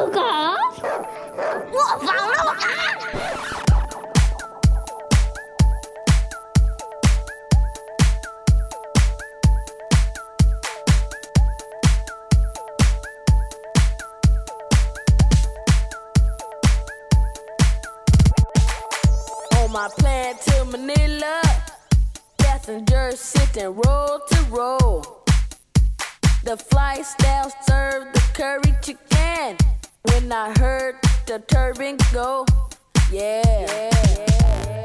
小狗，我访了啊！my plan to Manila. Passengers sitting roll to roll. The flight staff served the curry chicken. I heard the turbine go. yeah. yeah, yeah.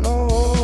know.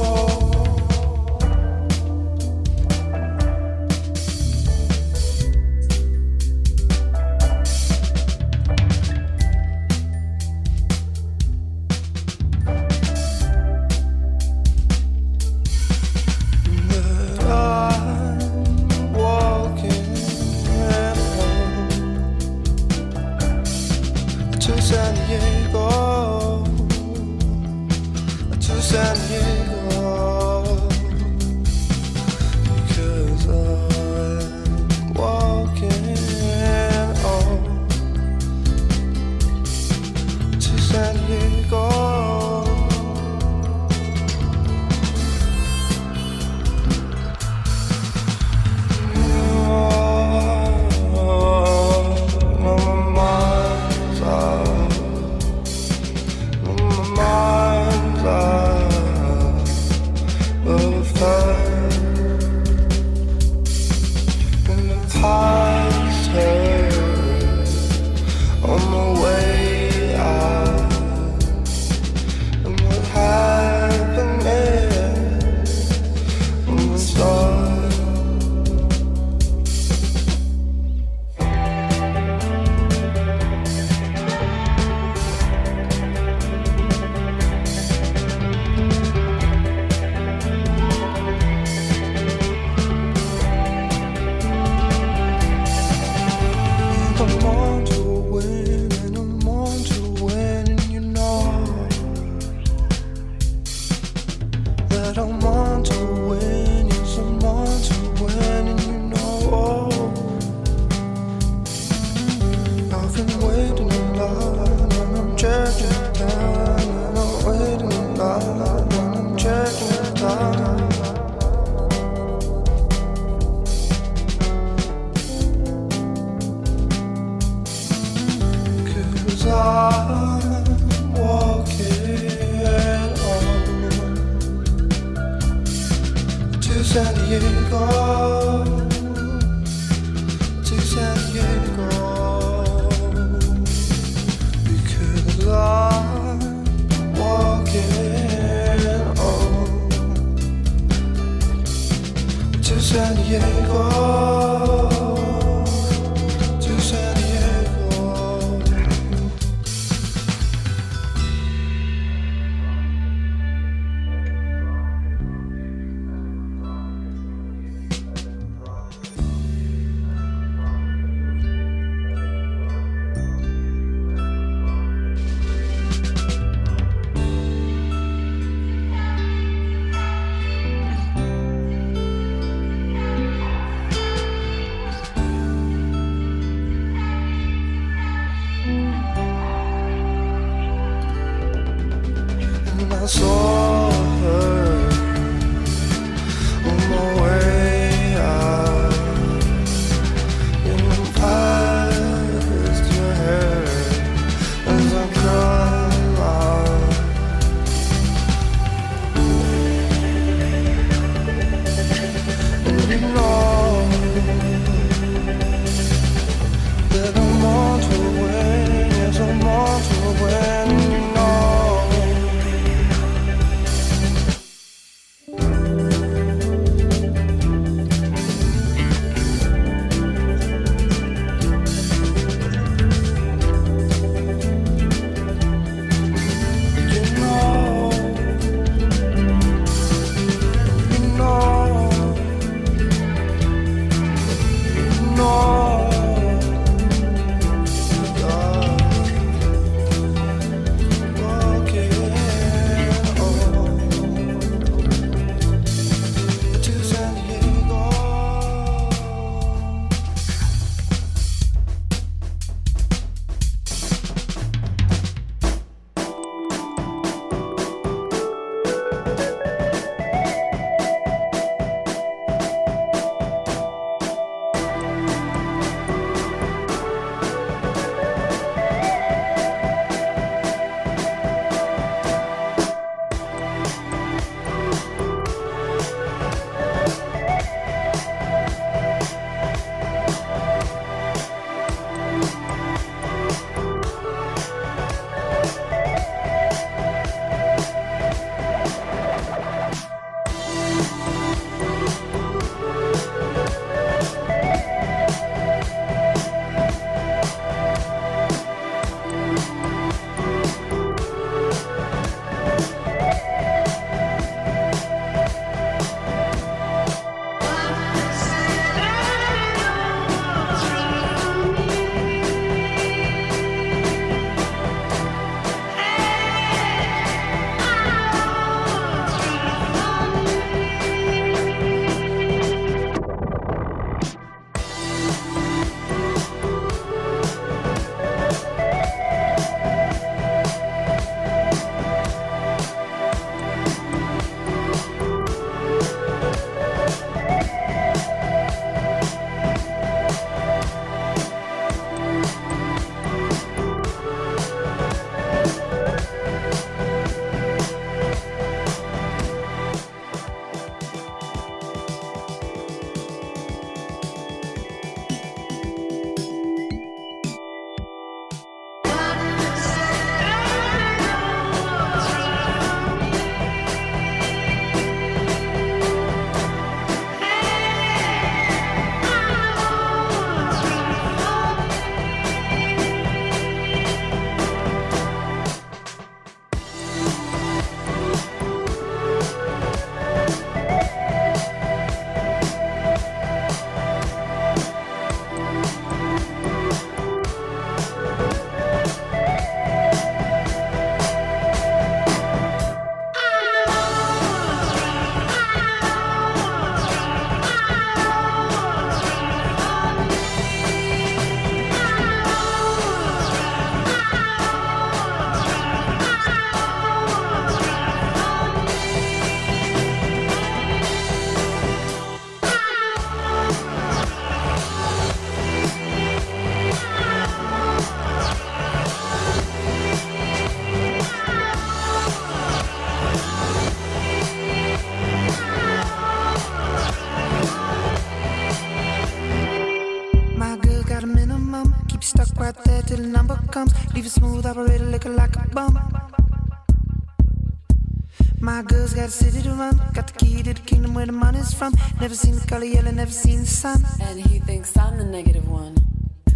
Never seen the color yellow, never seen the sun. And he thinks I'm the negative one.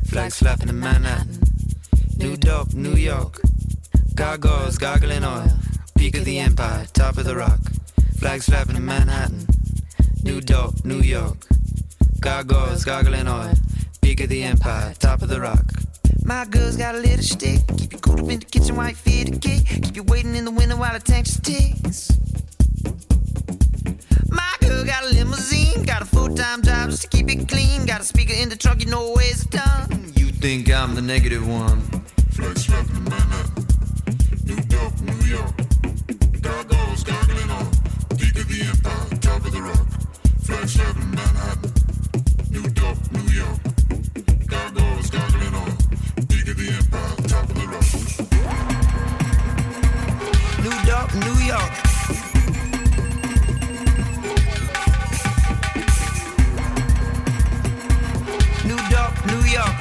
Flags flapping in Manhattan. New Dorp, New York. Gargoyles gargling oil. Peak of the empire, top of the rock. Flags flapping in Manhattan. New Dorp, New York. Gargoyles gargling oil. Peak of the empire, top of the rock. My girl's got a little stick. Keep you cool up in the kitchen while you feed the cake. Keep you waiting in the window while the tank just ticks. My girl got a limousine. Got a full-time job just to keep it clean. Got a speaker in the truck, you know where it's done. You think I'm the negative one? Flags flapping in Manhattan. New York, New York. Gargoyles gargling on. Peak of the empire, top of the rock. Flags flapping in Manhattan. New York, New York. Gargoyles gargling on. Peak of the empire, top of the rock. New York, New York. New York,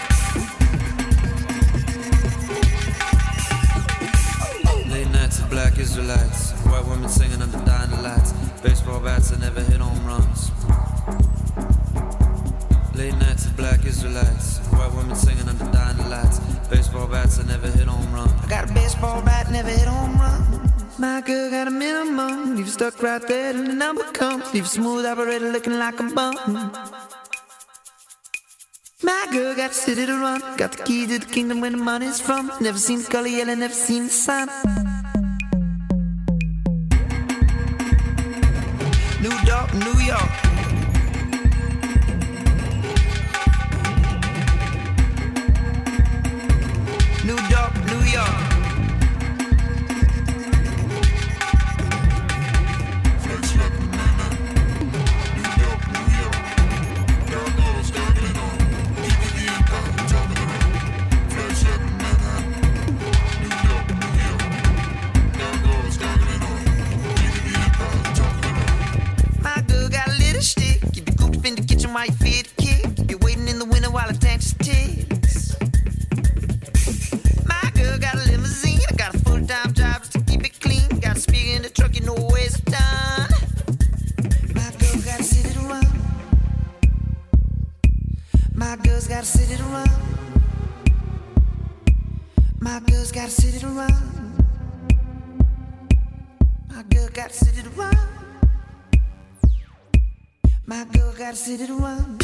Late nights of black Israelites. White women singing under dying lights. Baseball bats that never hit home runs. Late nights of black Israelites. White women singing under dying lights. Baseball bats that never hit home run. I got a baseball bat, never hit home run. My girl got a minimum. Leave you stuck right there and the number comes. Leave a smooth operator looking like a bum. My girl got city to run. Got the key to the kingdom where the money's from. Never seen the color yellow, never seen the sun. New York, New York. My girl got city to run. My girl got city to run.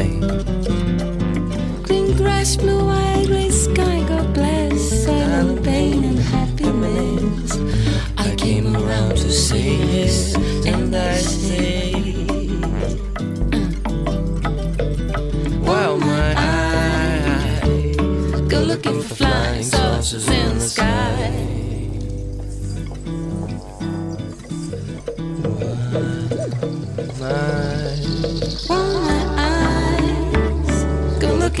say. Green grass, blue eye, gray sky, God bless. all Silent pain and happiness. I came around to say yes, and I say. Wow, my eyes go looking for flying saucers in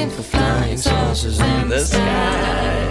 looking for flying saucers in the sky.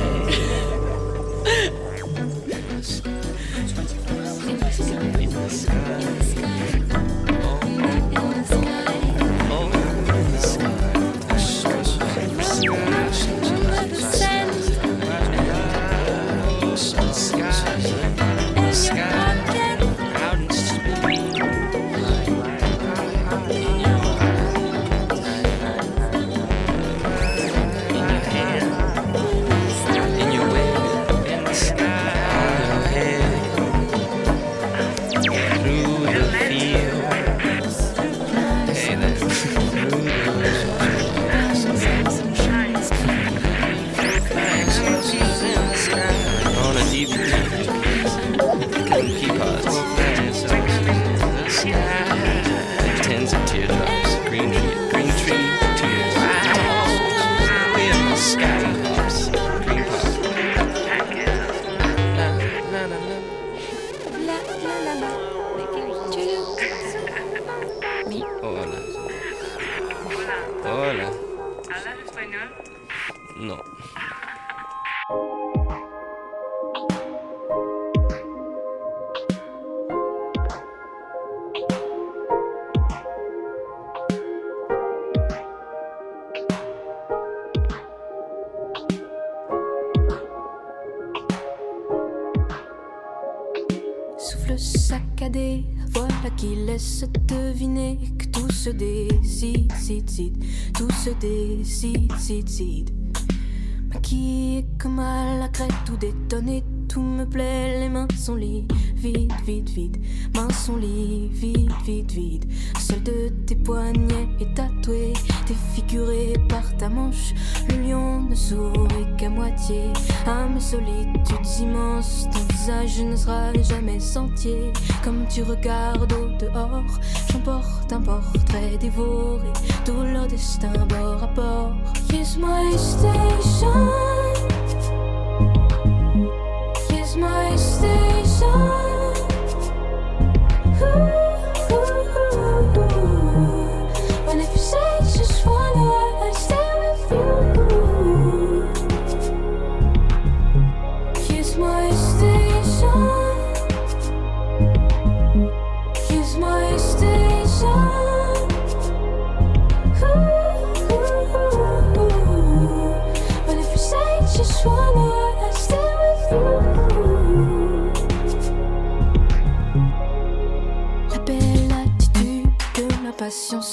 Comme à la crête, tout détonné, tout me plaît. Les mains sont lides, vide, vide, vide. Mains sont lides, vide, vide, vide. Celle de tes poignets est tatouée, défigurée par ta manche. Le lion ne sourit qu'à moitié. À mes solitudes immenses, ton visage ne sera jamais sentier. Comme tu regardes au dehors, j'emporte un portrait dévoré. Tout leur destin bord à bord. Kiss my station.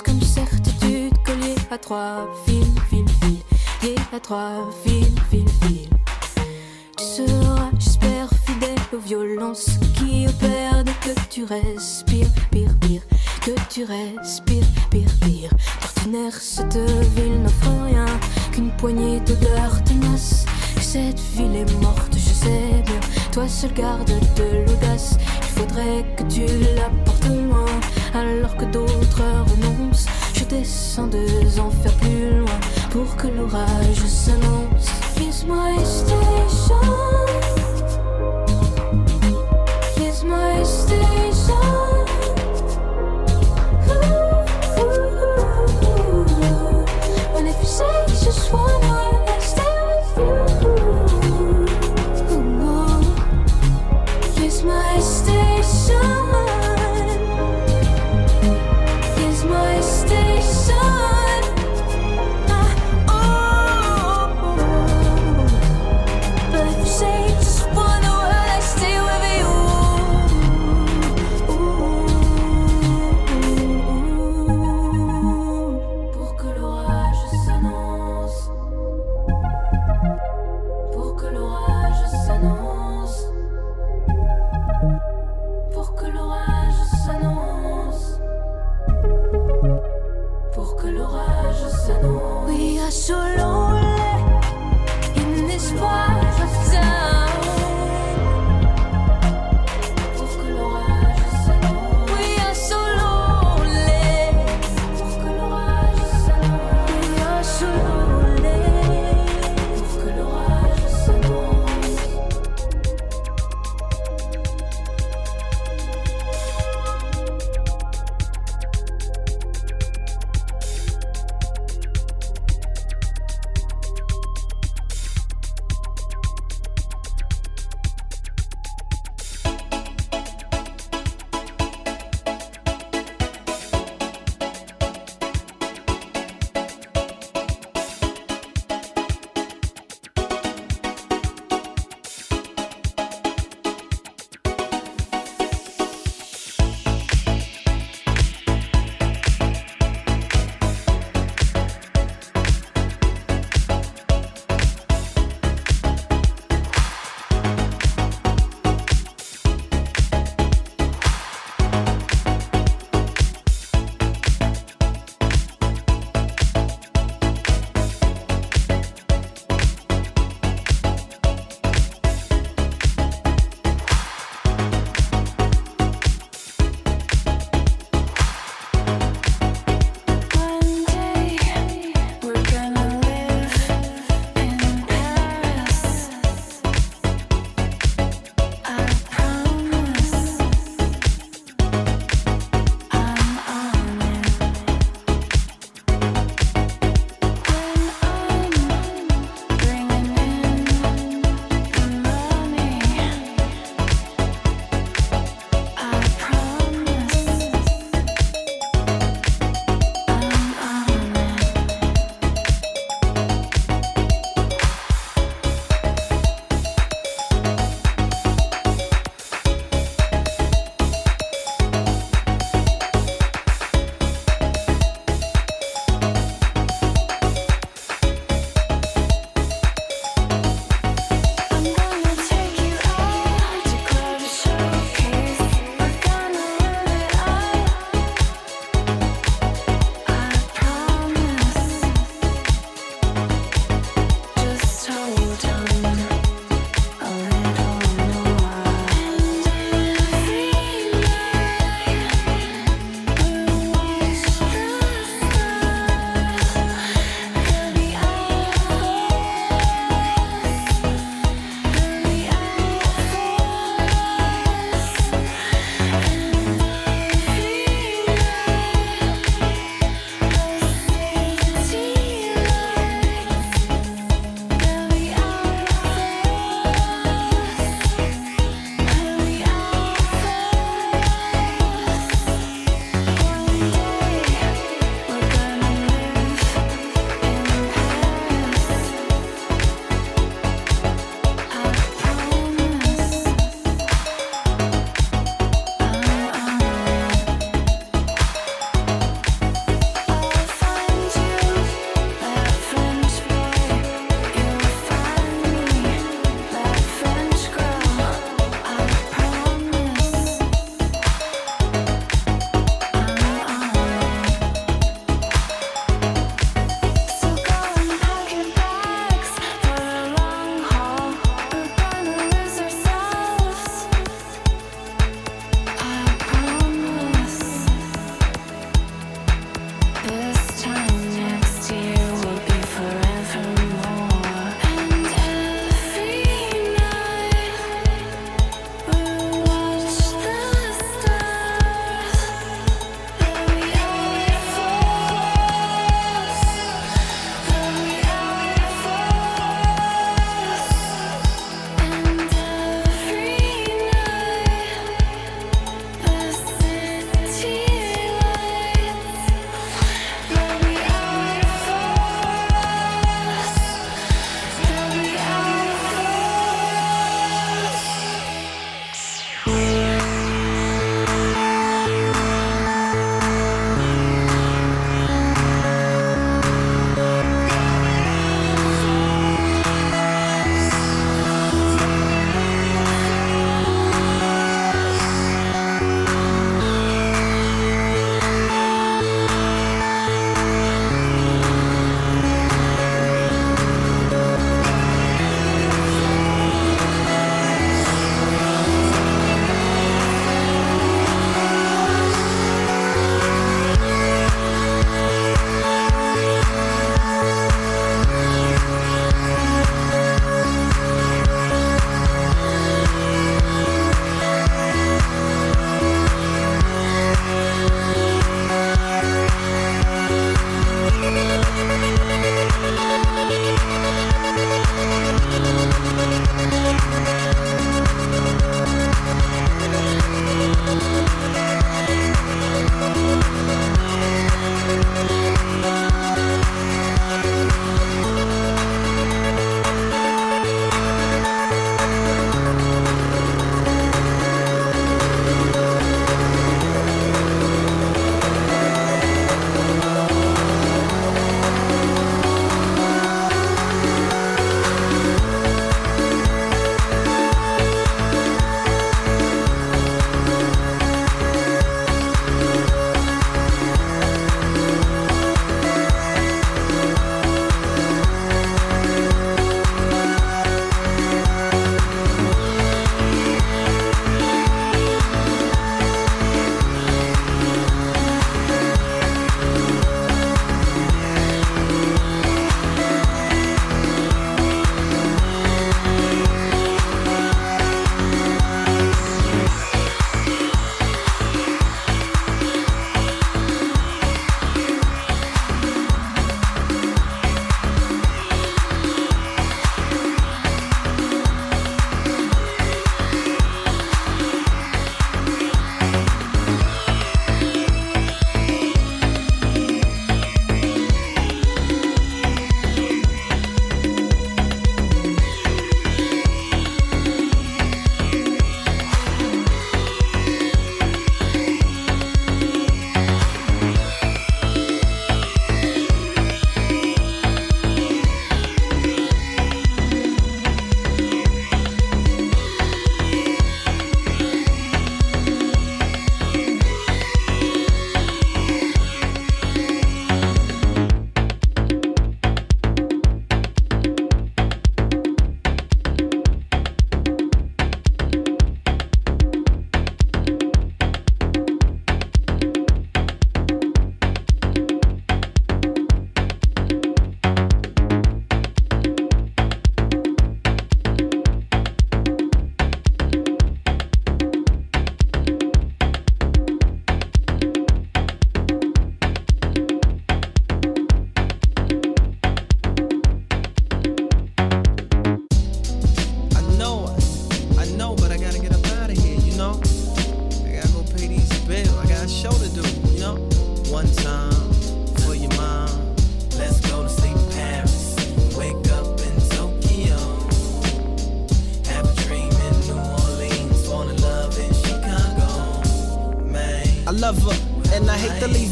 Comme certitude collier à trois fils, fil, fil, lié à trois fils, fil, fil. Tu seras, j'espère, fidèle aux violences qui opèrent que tu respires, pire, pire, que tu respires, pire, pire. D'ordinaire, cette ville n'offre rien qu'une poignée d'odeurs tenaces. Cette ville est morte, je sais bien. Toi seul garde de l'audace. Il faudrait que tu la portes loin, alors que d'autres renoncent. Je descends deux enfers plus loin pour que l'orage s'annonce. Here's my station. Here's my station. Ooh, ooh, ooh. And if you say just wanna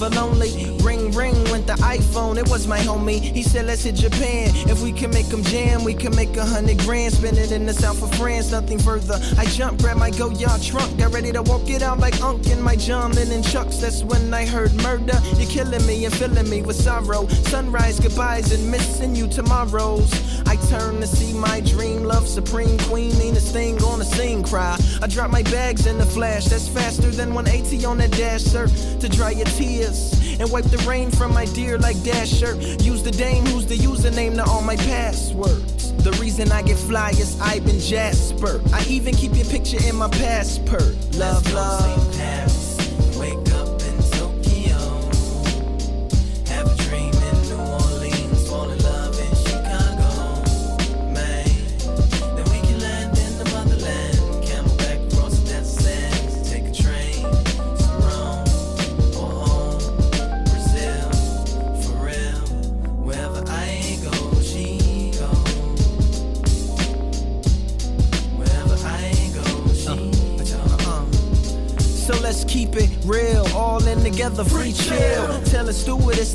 To lonely. iPhone, it was my homie. He said, let's hit Japan. If we can make them jam, we can make a hundred grand. Spend it in the south of France, nothing further. I jumped, grabbed my Goyard trunk, got ready to walk it out like Unk in my Jumpin' and Chucks. That's when I heard murder. You're killing me and filling me with sorrow. Sunrise, goodbyes, and missing you tomorrows. I turn to see my dream, love supreme queen, ain't this thing on the scene cry. I drop my bags in the flash, that's faster than 180 on that dash, sir. To dry your tears and wipe the rain from my dear like Dasher. Use the dame who's the username to all my passwords. The reason I get fly is I've been Jasper. I even keep your picture in my passport. Love, love.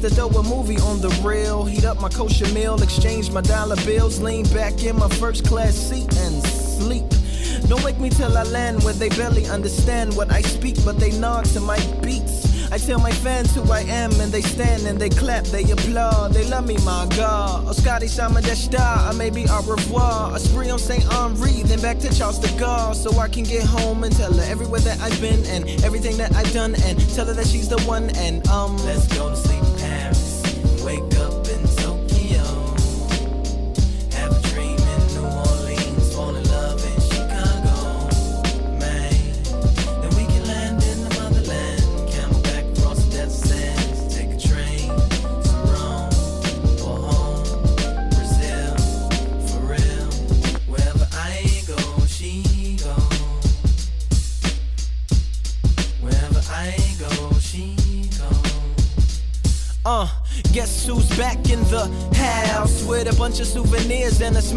To throw a movie on the rail. Heat up my kosher meal, exchange my dollar bills, lean back in my first class seat and sleep. Don't wake me till I land where they barely understand what I speak, but they nod to my beats. I tell my fans who I am, and they stand and they clap, they applaud, they love me, my God. Oh, Scotty Sama I may be au revoir. A spree on St. Henri, then back to Charles de Gaulle, so I can get home and tell her everywhere that I've been and everything that I've done, and tell her that she's the one. And um, let's go to sleep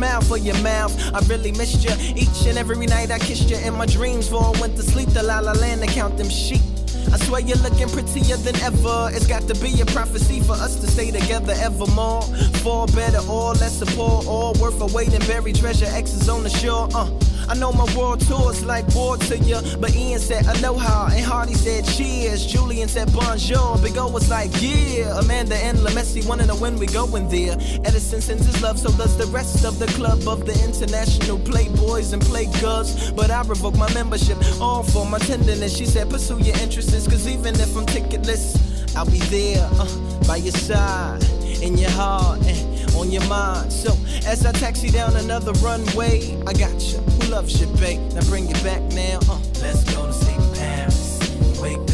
smile for your mouth? I really missed you each and every night. I kissed you in my dreams before I went to sleep. The la la land to count them sheep. I swear you're looking prettier than ever. It's got to be a prophecy for us to stay together evermore. For better or less support, or worth a weight in buried treasure. X's on the shore. Uh. I know my world tour's like war to you, but Ian said aloha and Hardy said cheers. Julian said bonjour. Big O was like yeah. Amanda and Lamessi wanna know when we going there. Edison sends his love, so does the rest of the club of the international playboys and playgirls. But I revoke my membership, all for my tenderness. She said pursue your interests, cause even if I'm ticketless, I'll be there uh, by your side, in your heart, and on your mind. So as I taxi down another runway, I got you. Who loves you, babe? Now bring it back now. Uh, let's go to sleep Paris. Wake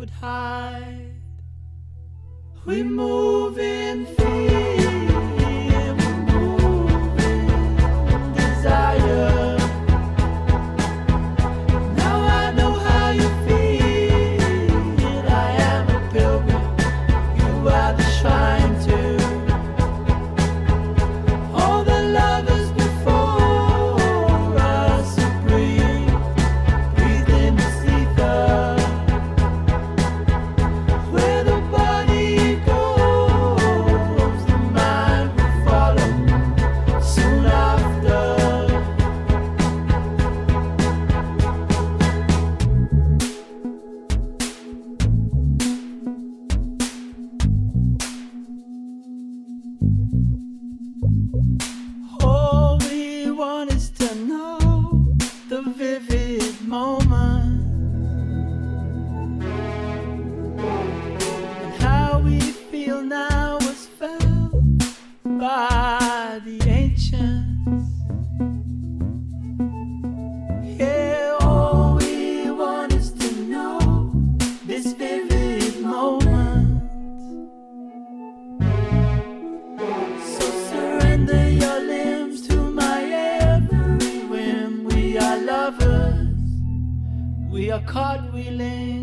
would hide. We move cartwheeling.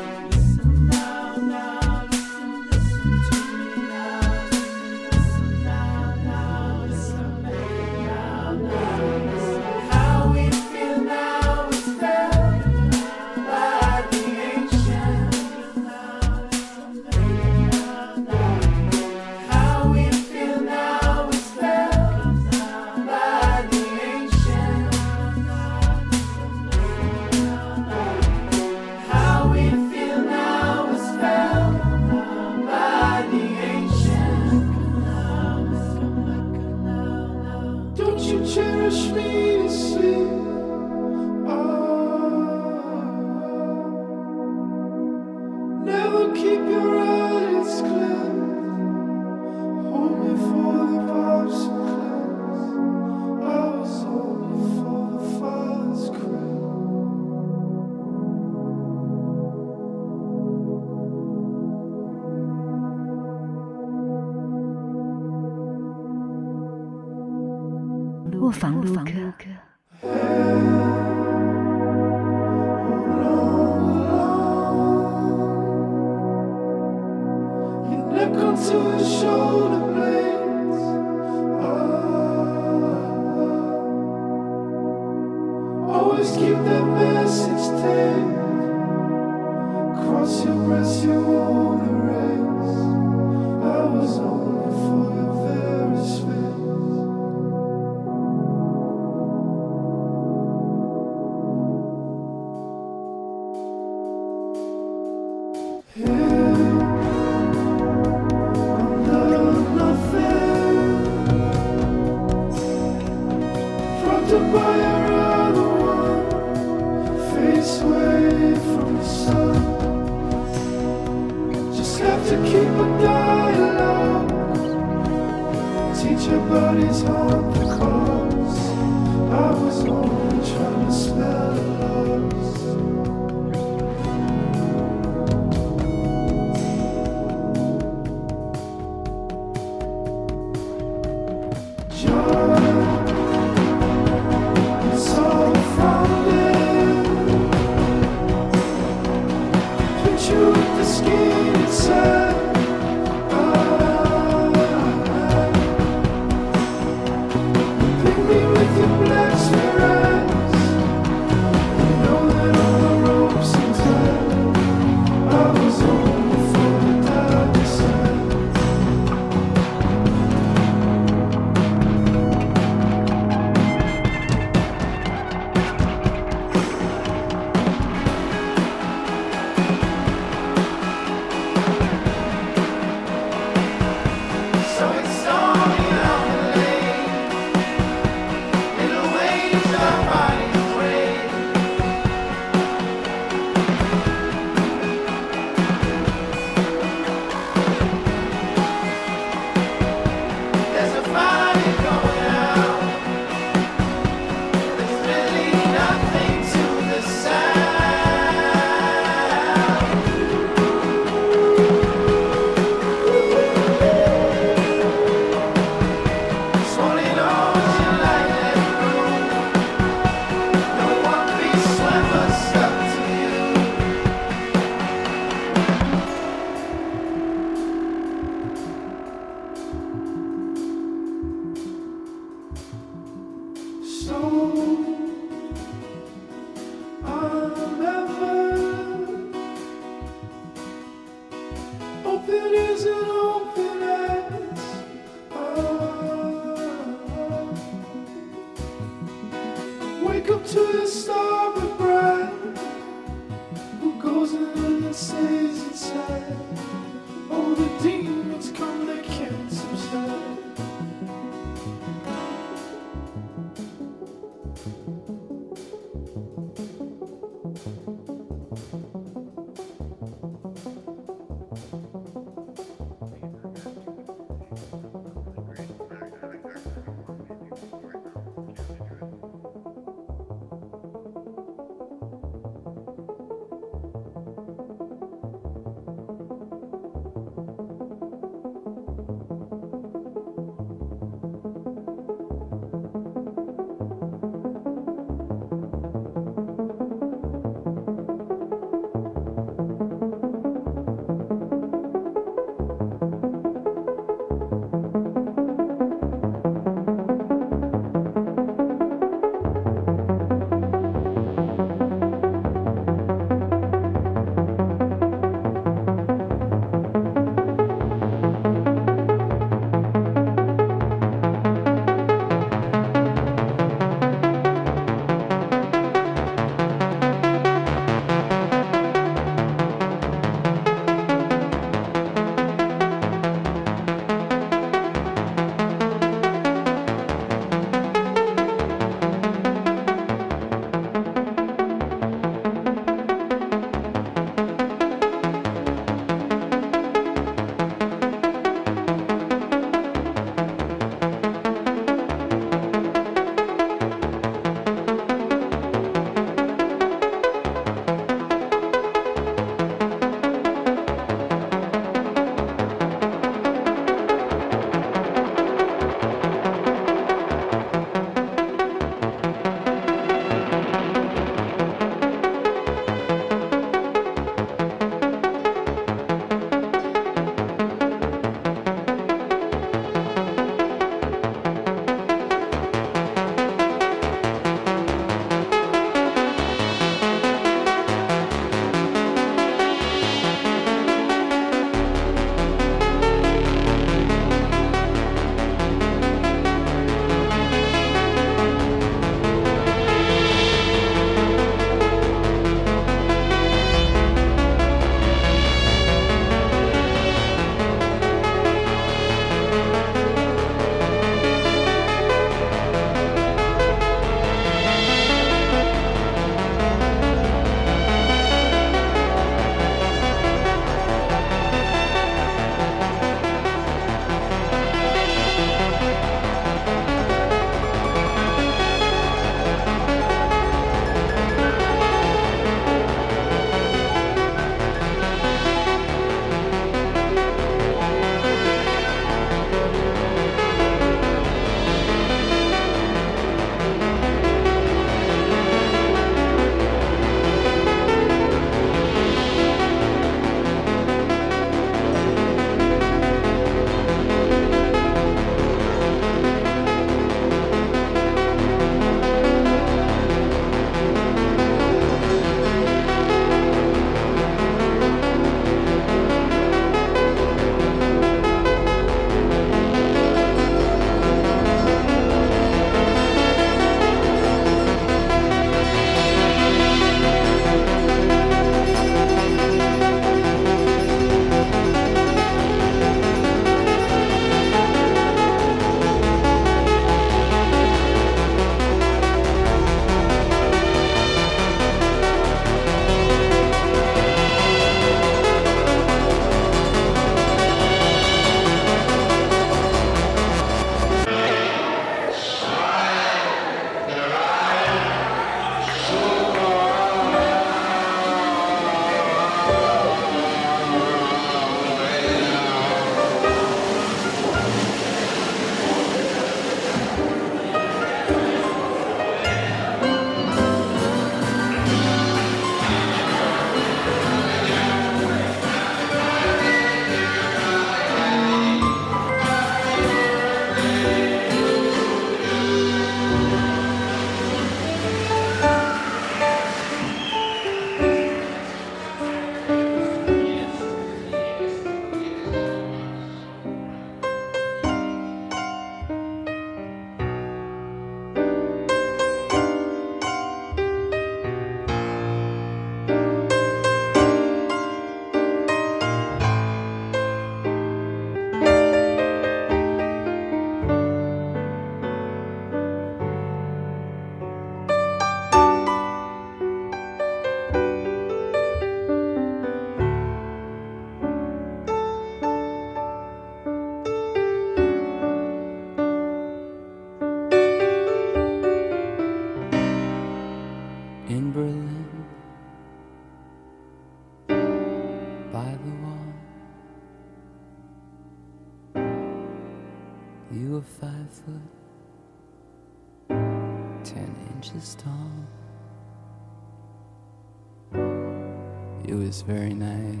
Was very nice.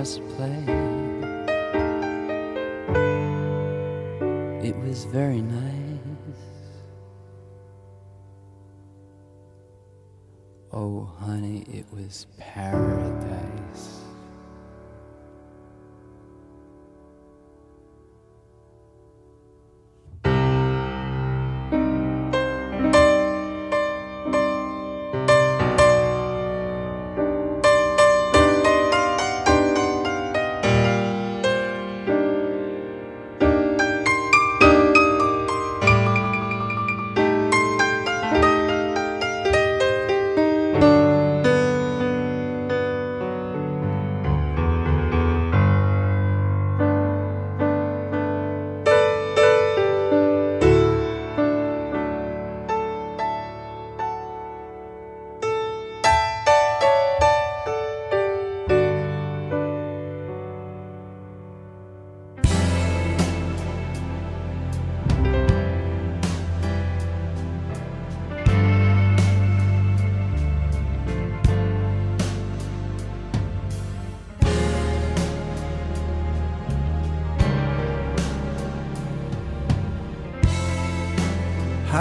Guitars play. It was very nice. Oh, honey, it was paradise.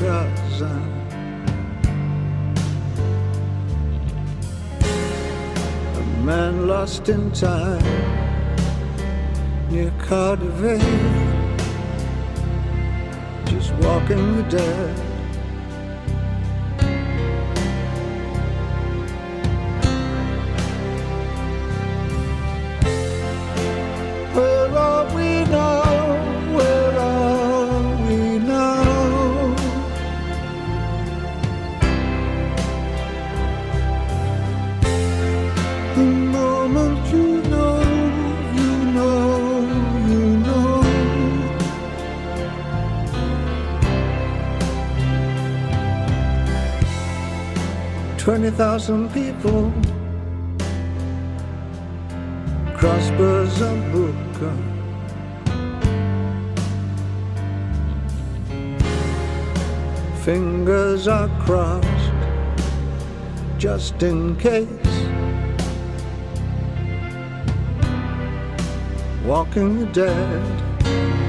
A man lost in time near KaDeWe, just walking the dead. 20,000 people. cross Bösebrücke. Fingers are crossed just in case. Walking the dead.